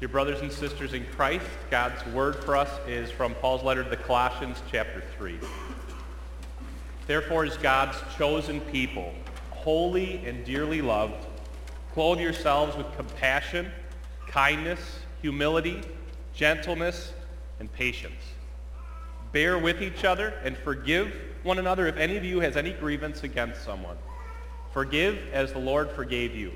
Dear brothers and sisters in Christ, God's word for us is from Paul's letter to the Colossians, chapter 3. Therefore, as God's chosen people, holy and dearly loved, clothe yourselves with compassion, kindness, humility, gentleness, and patience. Bear with each other and forgive one another if any of you has any grievance against someone. Forgive as the Lord forgave you.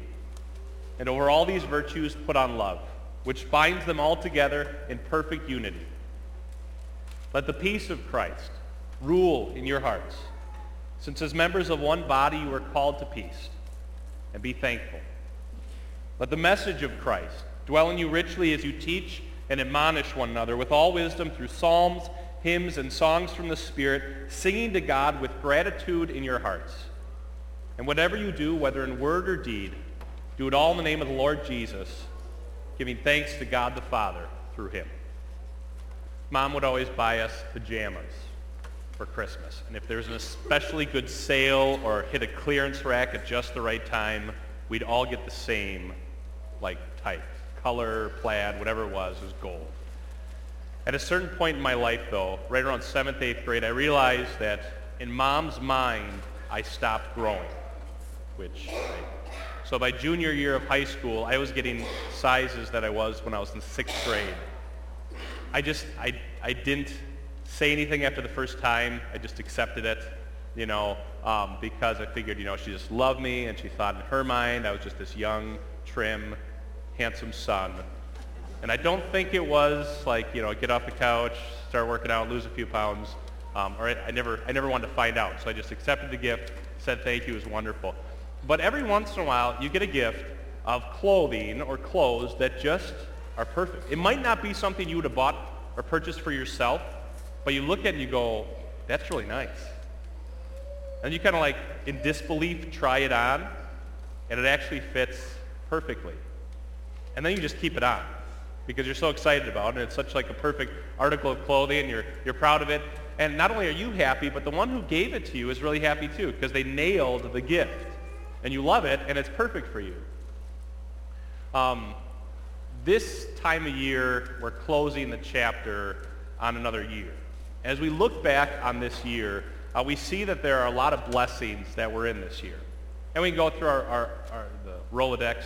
And over all these virtues put on love which binds them all together in perfect unity. Let the peace of Christ rule in your hearts, since as members of one body you are called to peace, and be thankful. Let the message of Christ dwell in you richly as you teach and admonish one another with all wisdom through psalms, hymns, and songs from the Spirit, singing to God with gratitude in your hearts. And whatever you do, whether in word or deed, do it all in the name of the Lord Jesus, giving thanks to God the Father through him. Mom would always buy us pajamas for Christmas. And if there was an especially good sale or hit a clearance rack at just the right time, we'd all get the same, like, type. Color, plaid, whatever it was, was gold. At a certain point in my life, though, right around 7th, 8th grade, I realized that in mom's mind, I stopped growing, which I so by junior year of high school, I was getting sizes that I was when I was in sixth grade. I just, I, I didn't say anything after the first time. I just accepted it, you know, um, because I figured, you know, she just loved me and she thought in her mind I was just this young, trim, handsome son. And I don't think it was like, you know, get off the couch, start working out, lose a few pounds. Um, or I, I, never, I never wanted to find out. So I just accepted the gift, said thank you, it was wonderful. But every once in a while, you get a gift of clothing or clothes that just are perfect. It might not be something you would have bought or purchased for yourself, but you look at it and you go, that's really nice. And you kind of like, in disbelief, try it on, and it actually fits perfectly. And then you just keep it on because you're so excited about it. It's such like a perfect article of clothing, and you're, you're proud of it. And not only are you happy, but the one who gave it to you is really happy too because they nailed the gift and you love it, and it's perfect for you. Um, this time of year, we're closing the chapter on another year. As we look back on this year, uh, we see that there are a lot of blessings that were in this year. And we can go through our, our, our the Rolodex.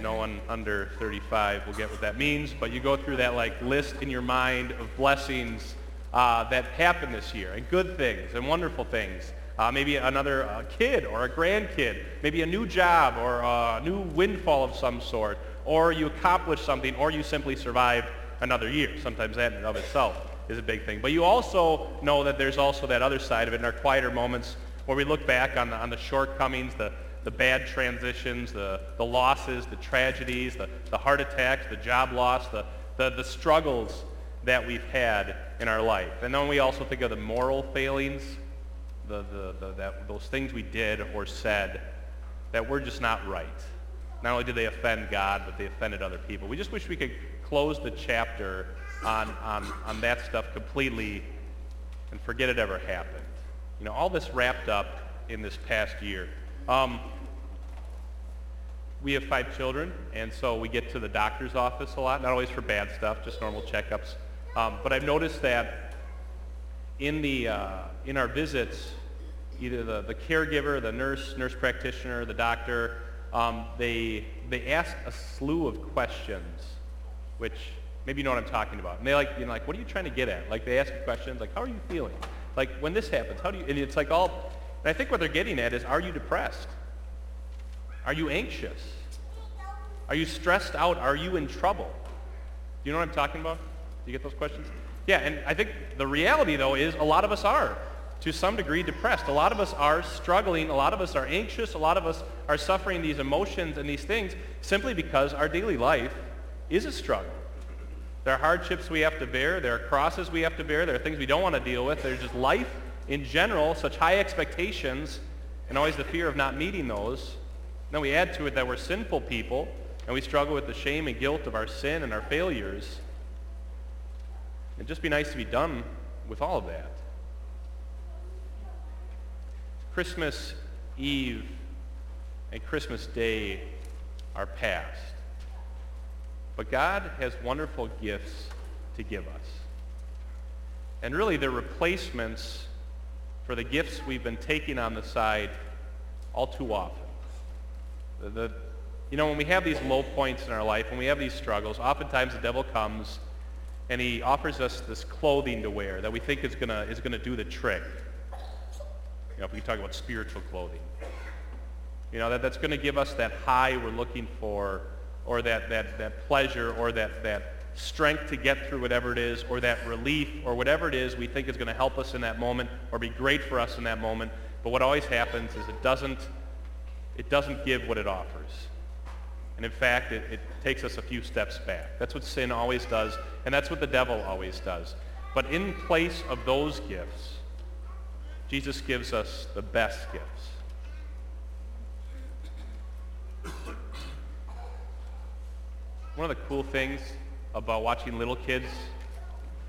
No one under 35 will get what that means, but you go through that like list in your mind of blessings uh, that happened this year, and good things, and wonderful things uh, maybe another uh, kid or a grandkid, maybe a new job or a new windfall of some sort, or you accomplished something, or you simply survived another year. Sometimes that in and of itself is a big thing. But you also know that there's also that other side of it in our quieter moments where we look back on the, on the shortcomings, the, the bad transitions, the, the losses, the tragedies, the, the heart attacks, the job loss, the, the, the struggles that we've had in our life. And then we also think of the moral failings the, the, the, that, those things we did or said that were just not right. Not only did they offend God, but they offended other people. We just wish we could close the chapter on, on, on that stuff completely and forget it ever happened. You know, all this wrapped up in this past year. Um, we have five children, and so we get to the doctor's office a lot, not always for bad stuff, just normal checkups. Um, but I've noticed that in, the, uh, in our visits, either the, the caregiver, the nurse, nurse practitioner, the doctor, um, they, they ask a slew of questions, which maybe you know what I'm talking about. And they like, you know, like, what are you trying to get at? Like, they ask questions like, how are you feeling? Like, when this happens, how do you, and it's like all, and I think what they're getting at is, are you depressed? Are you anxious? Are you stressed out? Are you in trouble? Do you know what I'm talking about? Do you get those questions? Yeah, and I think the reality, though, is a lot of us are to some degree depressed. A lot of us are struggling. A lot of us are anxious. A lot of us are suffering these emotions and these things simply because our daily life is a struggle. There are hardships we have to bear. There are crosses we have to bear. There are things we don't want to deal with. There's just life in general, such high expectations, and always the fear of not meeting those. Then we add to it that we're sinful people, and we struggle with the shame and guilt of our sin and our failures. It'd just be nice to be done with all of that. Christmas Eve and Christmas Day are past. But God has wonderful gifts to give us. And really, they're replacements for the gifts we've been taking on the side all too often. The, the, you know, when we have these low points in our life, when we have these struggles, oftentimes the devil comes and he offers us this clothing to wear that we think is going to is gonna do the trick. You know, if we talk about spiritual clothing. You know, that, that's going to give us that high we're looking for, or that, that, that pleasure, or that, that strength to get through whatever it is, or that relief, or whatever it is we think is going to help us in that moment, or be great for us in that moment. But what always happens is it doesn't, it doesn't give what it offers. And in fact, it, it takes us a few steps back. That's what sin always does, and that's what the devil always does. But in place of those gifts, Jesus gives us the best gifts. One of the cool things about watching little kids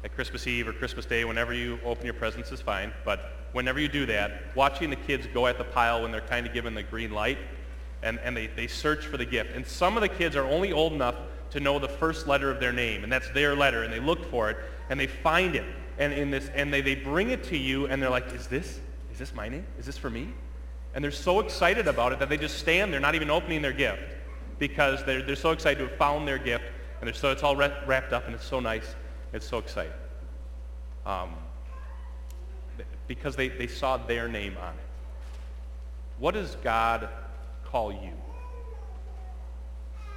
at Christmas Eve or Christmas Day, whenever you open your presents is fine, but whenever you do that, watching the kids go at the pile when they're kind of given the green light, and, and they, they search for the gift. And some of the kids are only old enough to know the first letter of their name, and that's their letter, and they look for it, and they find it, and, in this, and they, they bring it to you, and they're like, is this, is this my name? Is this for me? And they're so excited about it that they just stand there not even opening their gift because they're, they're so excited to have found their gift and they're so it's all wrapped up and it's so nice. It's so exciting. Um, because they, they saw their name on it. What does God call you?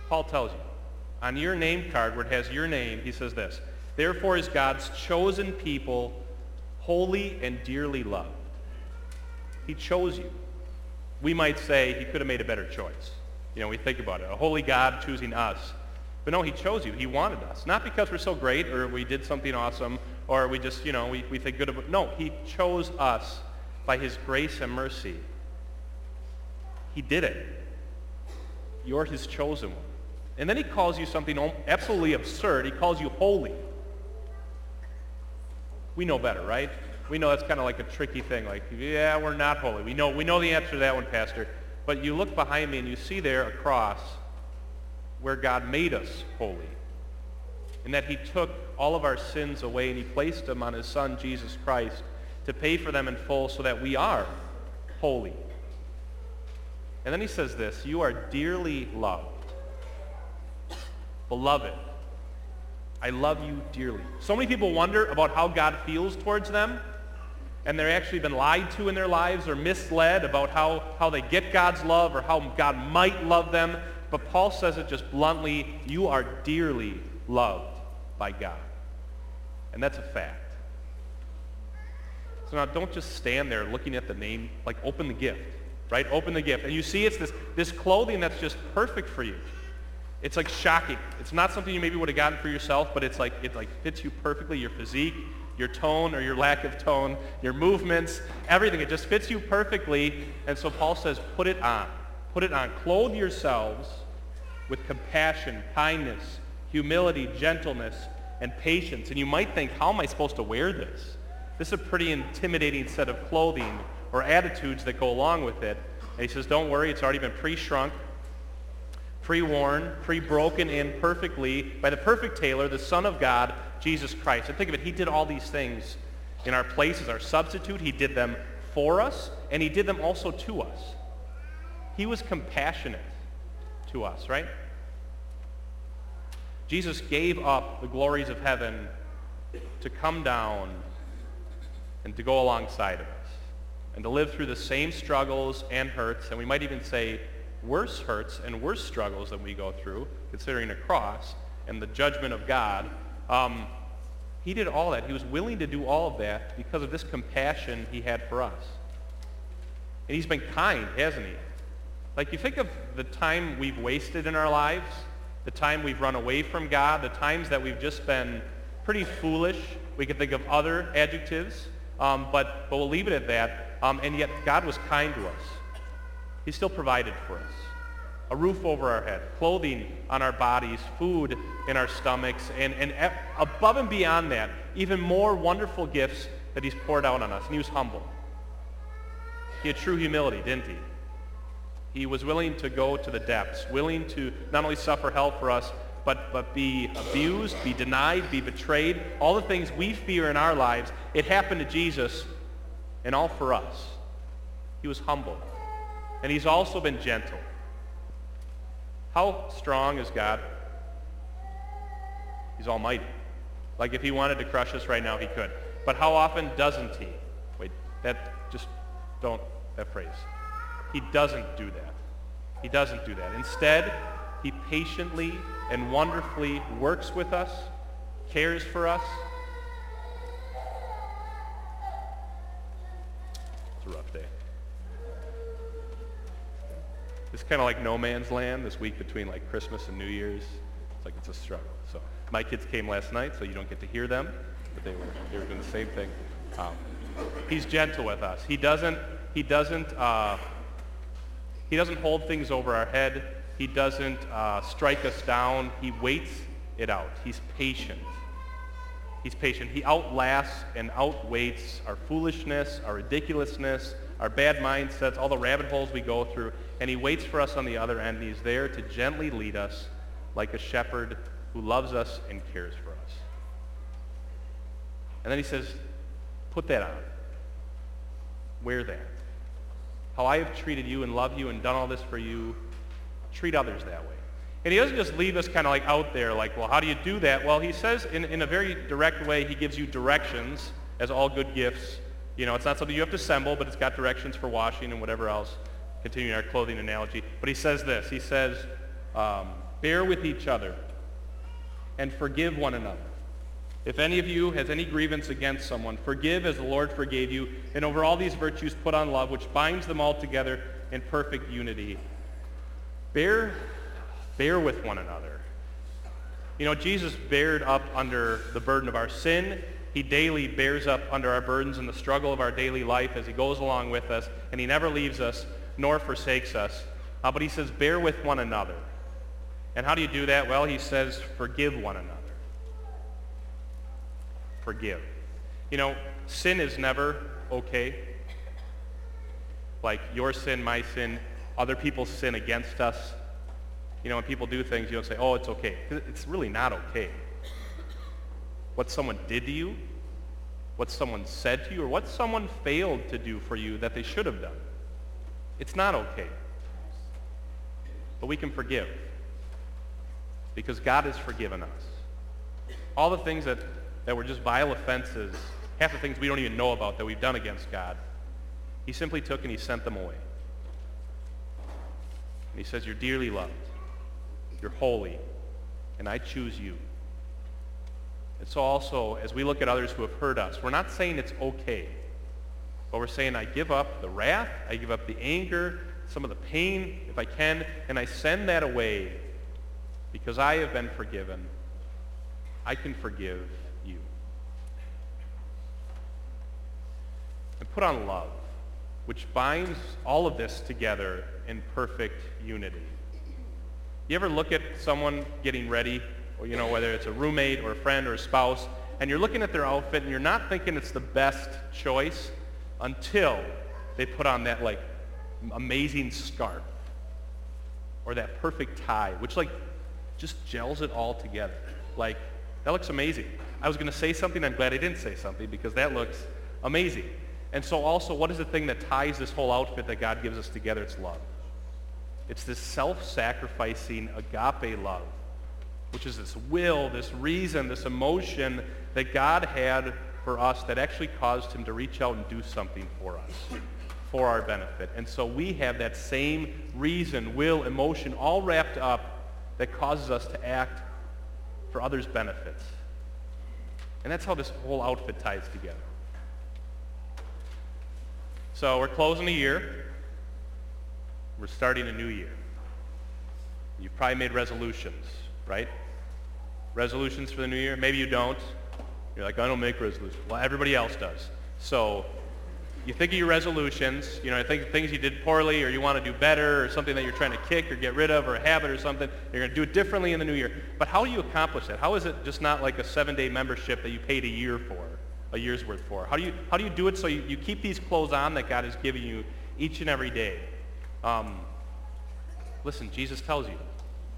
Paul tells you. On your name card where it has your name, he says this. Therefore is God's chosen people holy and dearly loved. He chose you. We might say he could have made a better choice. You know, we think about it. A holy God choosing us. But no, he chose you. He wanted us. Not because we're so great or we did something awesome or we just, you know, we, we think good of. No, he chose us by his grace and mercy. He did it. You're his chosen one. And then he calls you something absolutely absurd. He calls you holy. We know better, right? We know that's kind of like a tricky thing. Like, yeah, we're not holy. We know, we know the answer to that one, Pastor. But you look behind me and you see there a cross where God made us holy. And that he took all of our sins away and he placed them on his son, Jesus Christ, to pay for them in full so that we are holy. And then he says this, you are dearly loved. Beloved, I love you dearly. So many people wonder about how God feels towards them and they've actually been lied to in their lives or misled about how, how they get God's love or how God might love them. But Paul says it just bluntly, you are dearly loved by God. And that's a fact. So now don't just stand there looking at the name, like open the gift, right? Open the gift. And you see it's this, this clothing that's just perfect for you. It's like shocking. It's not something you maybe would have gotten for yourself, but it's like, it like fits you perfectly, your physique, your tone or your lack of tone, your movements, everything. It just fits you perfectly. And so Paul says, put it on. Put it on. Clothe yourselves with compassion, kindness, humility, gentleness, and patience. And you might think, how am I supposed to wear this? This is a pretty intimidating set of clothing or attitudes that go along with it. And he says, don't worry, it's already been pre-shrunk, pre-worn, pre-broken in perfectly by the perfect tailor, the Son of God, Jesus Christ. And think of it, he did all these things in our place as our substitute. He did them for us, and he did them also to us. He was compassionate to us, right? Jesus gave up the glories of heaven to come down and to go alongside of us and to live through the same struggles and hurts, and we might even say worse hurts and worse struggles than we go through, considering a cross and the judgment of God um, he did all that. He was willing to do all of that because of this compassion he had for us. And he's been kind, hasn't he? Like you think of the time we've wasted in our lives, the time we've run away from God, the times that we've just been pretty foolish. We could think of other adjectives, um, but, but we'll leave it at that. Um, and yet God was kind to us. He still provided for us a roof over our head, clothing on our bodies, food in our stomachs, and, and above and beyond that, even more wonderful gifts that he's poured out on us. And he was humble. He had true humility, didn't he? He was willing to go to the depths, willing to not only suffer hell for us, but, but be abused, be denied, be betrayed, all the things we fear in our lives, it happened to Jesus and all for us. He was humble. And he's also been gentle. How strong is God? He's almighty. Like if he wanted to crush us right now, he could. But how often doesn't he? Wait, that just don't, that phrase. He doesn't do that. He doesn't do that. Instead, he patiently and wonderfully works with us, cares for us. It's a rough day. It's kind of like no man's land this week between like Christmas and New Year's. It's like it's a struggle. So my kids came last night, so you don't get to hear them, but they were, they were doing the same thing. Um, he's gentle with us. He doesn't, he doesn't, uh, he doesn't hold things over our head. He doesn't uh, strike us down. He waits it out. He's patient. He's patient. He outlasts and outweights our foolishness, our ridiculousness, our bad mindsets, all the rabbit holes we go through, and he waits for us on the other end. He's there to gently lead us like a shepherd who loves us and cares for us. And then he says, put that on. Wear that. How I have treated you and loved you and done all this for you, treat others that way. And he doesn't just leave us kind of like out there, like, well, how do you do that? Well, he says in, in a very direct way, he gives you directions as all good gifts. You know, it's not something you have to assemble, but it's got directions for washing and whatever else, continuing our clothing analogy. But he says this. He says, um, bear with each other and forgive one another. If any of you has any grievance against someone, forgive as the Lord forgave you, and over all these virtues put on love, which binds them all together in perfect unity. Bear, bear with one another. You know, Jesus bared up under the burden of our sin. He daily bears up under our burdens in the struggle of our daily life as he goes along with us, and he never leaves us nor forsakes us. Uh, but he says, bear with one another. And how do you do that? Well, he says, forgive one another. Forgive. You know, sin is never okay. Like your sin, my sin, other people's sin against us. You know, when people do things, you don't say, oh, it's okay. It's really not okay. What someone did to you, what someone said to you, or what someone failed to do for you that they should have done. It's not okay. But we can forgive because God has forgiven us. All the things that, that were just vile offenses, half the things we don't even know about that we've done against God, he simply took and he sent them away. And he says, you're dearly loved. You're holy. And I choose you. And so also, as we look at others who have hurt us, we're not saying it's okay. But we're saying I give up the wrath, I give up the anger, some of the pain, if I can, and I send that away because I have been forgiven, I can forgive you. And put on love, which binds all of this together in perfect unity. You ever look at someone getting ready, you know, whether it's a roommate or a friend or a spouse, and you're looking at their outfit and you're not thinking it's the best choice until they put on that like amazing scarf or that perfect tie, which like just gels it all together. Like, that looks amazing. I was going to say something. I'm glad I didn't say something because that looks amazing. And so also, what is the thing that ties this whole outfit that God gives us together? It's love. It's this self-sacrificing agape love, which is this will, this reason, this emotion that God had for us that actually caused him to reach out and do something for us, for our benefit. And so we have that same reason, will, emotion, all wrapped up that causes us to act for others' benefits. And that's how this whole outfit ties together. So we're closing a year. We're starting a new year. You've probably made resolutions, right? Resolutions for the new year? Maybe you don't. You're like, I don't make resolutions. Well, everybody else does. So you think of your resolutions, you know, I think things you did poorly or you want to do better or something that you're trying to kick or get rid of or a habit or something. You're going to do it differently in the new year. But how do you accomplish that? How is it just not like a seven-day membership that you paid a year for, a year's worth for? How do you, how do, you do it so you, you keep these clothes on that God is giving you each and every day? Um, listen, Jesus tells you.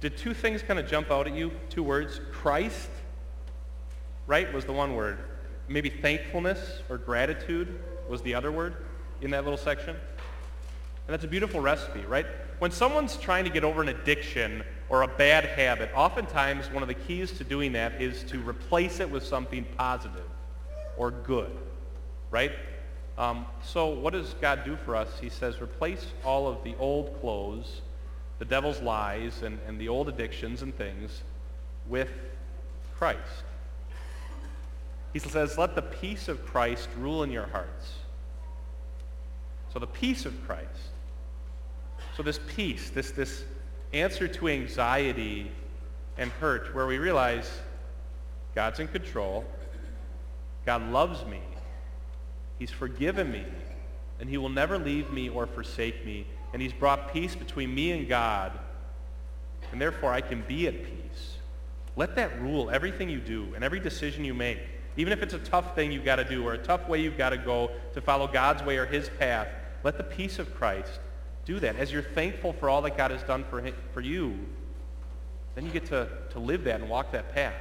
Did two things kind of jump out at you? Two words. Christ, right, was the one word. Maybe thankfulness or gratitude was the other word in that little section. And that's a beautiful recipe, right? When someone's trying to get over an addiction or a bad habit, oftentimes one of the keys to doing that is to replace it with something positive or good, right? Um, so what does God do for us? He says, replace all of the old clothes the devil's lies and, and the old addictions and things with Christ. He says, let the peace of Christ rule in your hearts. So the peace of Christ. So this peace, this, this answer to anxiety and hurt where we realize God's in control. God loves me. He's forgiven me. And he will never leave me or forsake me and he's brought peace between me and God, and therefore I can be at peace. Let that rule everything you do and every decision you make. Even if it's a tough thing you've got to do or a tough way you've got to go to follow God's way or his path, let the peace of Christ do that. As you're thankful for all that God has done for, him, for you, then you get to, to live that and walk that path.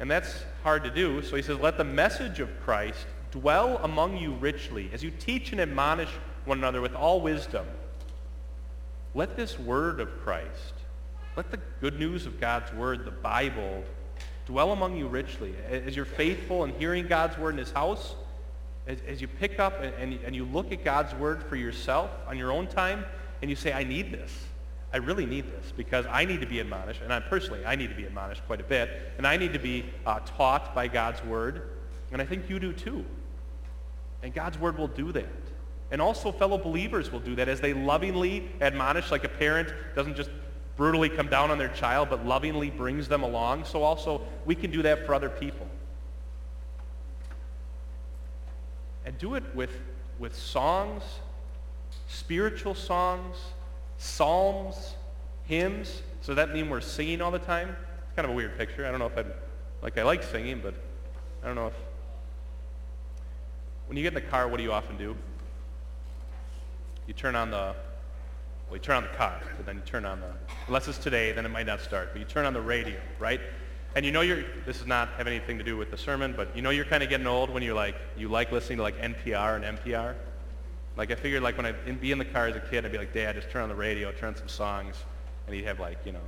And that's hard to do. So he says, let the message of Christ dwell among you richly as you teach and admonish one another with all wisdom. Let this word of Christ, let the good news of God's word, the Bible, dwell among you richly. As you're faithful in hearing God's word in his house, as, as you pick up and, and, and you look at God's word for yourself on your own time, and you say, I need this. I really need this because I need to be admonished, and I personally, I need to be admonished quite a bit, and I need to be uh, taught by God's word, and I think you do too. And God's word will do that. And also fellow believers will do that as they lovingly admonish, like a parent doesn't just brutally come down on their child, but lovingly brings them along. So also we can do that for other people. And do it with, with songs, spiritual songs, psalms, hymns. So that mean we're singing all the time? It's kind of a weird picture. I don't know if I'd, like I like singing, but I don't know if, when you get in the car, what do you often do? You turn on the, well, you turn on the car, but then you turn on the, unless it's today, then it might not start, but you turn on the radio, right? And you know you're, this does not have anything to do with the sermon, but you know you're kind of getting old when you're like, you like listening to like NPR and NPR. Like I figured like when I'd be in the car as a kid, I'd be like, Dad, just turn on the radio, turn on some songs, and he'd have like, you know,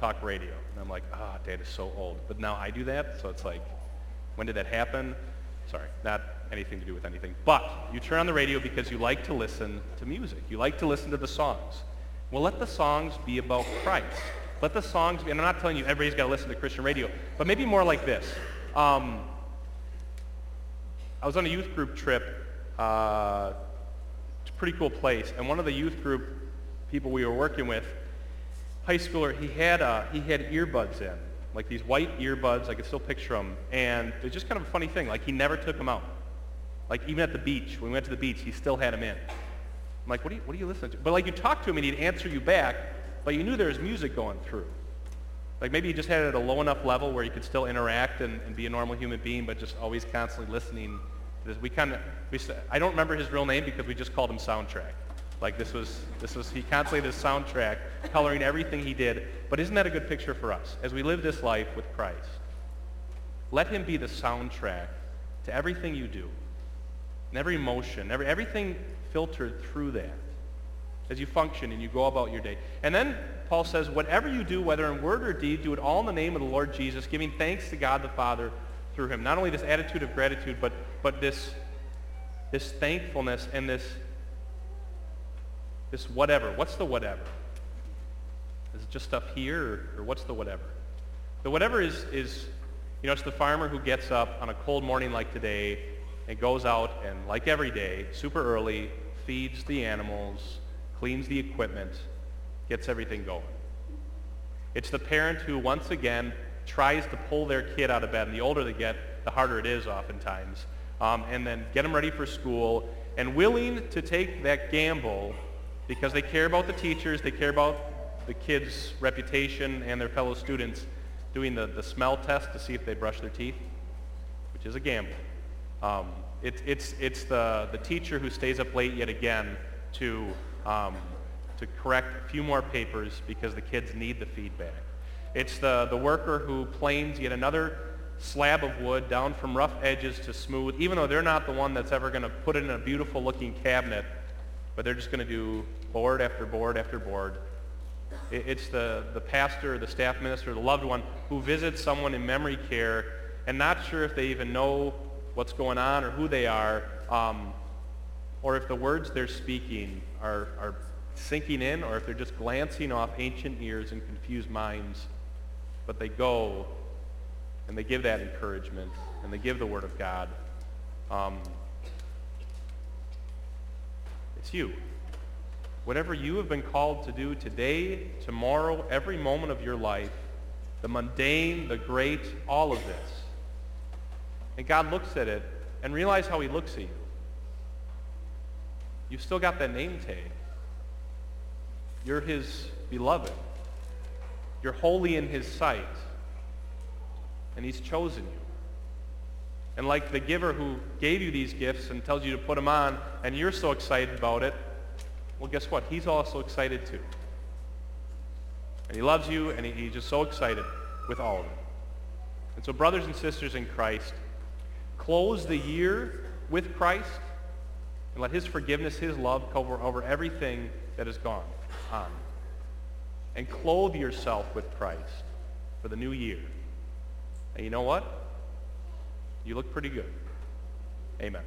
talk radio. And I'm like, ah, oh, Dad is so old. But now I do that, so it's like, when did that happen? Sorry, not anything to do with anything. But you turn on the radio because you like to listen to music. You like to listen to the songs. Well, let the songs be about Christ. Let the songs be, and I'm not telling you everybody's got to listen to Christian radio, but maybe more like this. Um, I was on a youth group trip. Uh, it's a pretty cool place. And one of the youth group people we were working with, high schooler, he had, uh, he had earbuds in like these white earbuds. I can still picture them. And it's just kind of a funny thing. Like he never took them out. Like even at the beach, when we went to the beach, he still had him in. I'm like, what are you, what are you listening to? But like you talk to him and he'd answer you back, but you knew there was music going through. Like maybe he just had it at a low enough level where he could still interact and, and be a normal human being, but just always constantly listening. We kind of, we, I don't remember his real name because we just called him Soundtrack. Like this was, this was, he constantly had this soundtrack coloring everything he did. But isn't that a good picture for us as we live this life with Christ? Let him be the soundtrack to everything you do, and every emotion, every, everything filtered through that as you function and you go about your day. And then Paul says, whatever you do, whether in word or deed, do it all in the name of the Lord Jesus, giving thanks to God the Father through him. Not only this attitude of gratitude, but, but this, this thankfulness and this this whatever. What's the whatever? Is it just stuff here, or, or what's the whatever? The whatever is, is, you know, it's the farmer who gets up on a cold morning like today and goes out and, like every day, super early, feeds the animals, cleans the equipment, gets everything going. It's the parent who, once again, tries to pull their kid out of bed. And the older they get, the harder it is oftentimes. Um, and then get them ready for school and willing to take that gamble because they care about the teachers, they care about the kids' reputation and their fellow students doing the, the smell test to see if they brush their teeth, which is a gamble. Um, it, it's it's the, the teacher who stays up late yet again to, um, to correct a few more papers because the kids need the feedback. It's the, the worker who planes yet another slab of wood down from rough edges to smooth, even though they're not the one that's ever going to put it in a beautiful looking cabinet, but they're just going to do board after board after board. It's the, the pastor, the staff minister, the loved one who visits someone in memory care and not sure if they even know what's going on or who they are, um, or if the words they're speaking are, are sinking in, or if they're just glancing off ancient ears and confused minds. But they go and they give that encouragement and they give the Word of God. Um, it's you. Whatever you have been called to do today, tomorrow, every moment of your life, the mundane, the great, all of this. And God looks at it and realize how he looks at you. You've still got that name tag. You're his beloved. You're holy in his sight and he's chosen you. And like the giver who gave you these gifts and tells you to put them on, and you're so excited about it, well, guess what? He's also excited too. And he loves you, and he, he's just so excited with all of it. And so, brothers and sisters in Christ, close the year with Christ, and let his forgiveness, his love cover over everything that has gone on. And clothe yourself with Christ for the new year. And you know what? You look pretty good. Amen.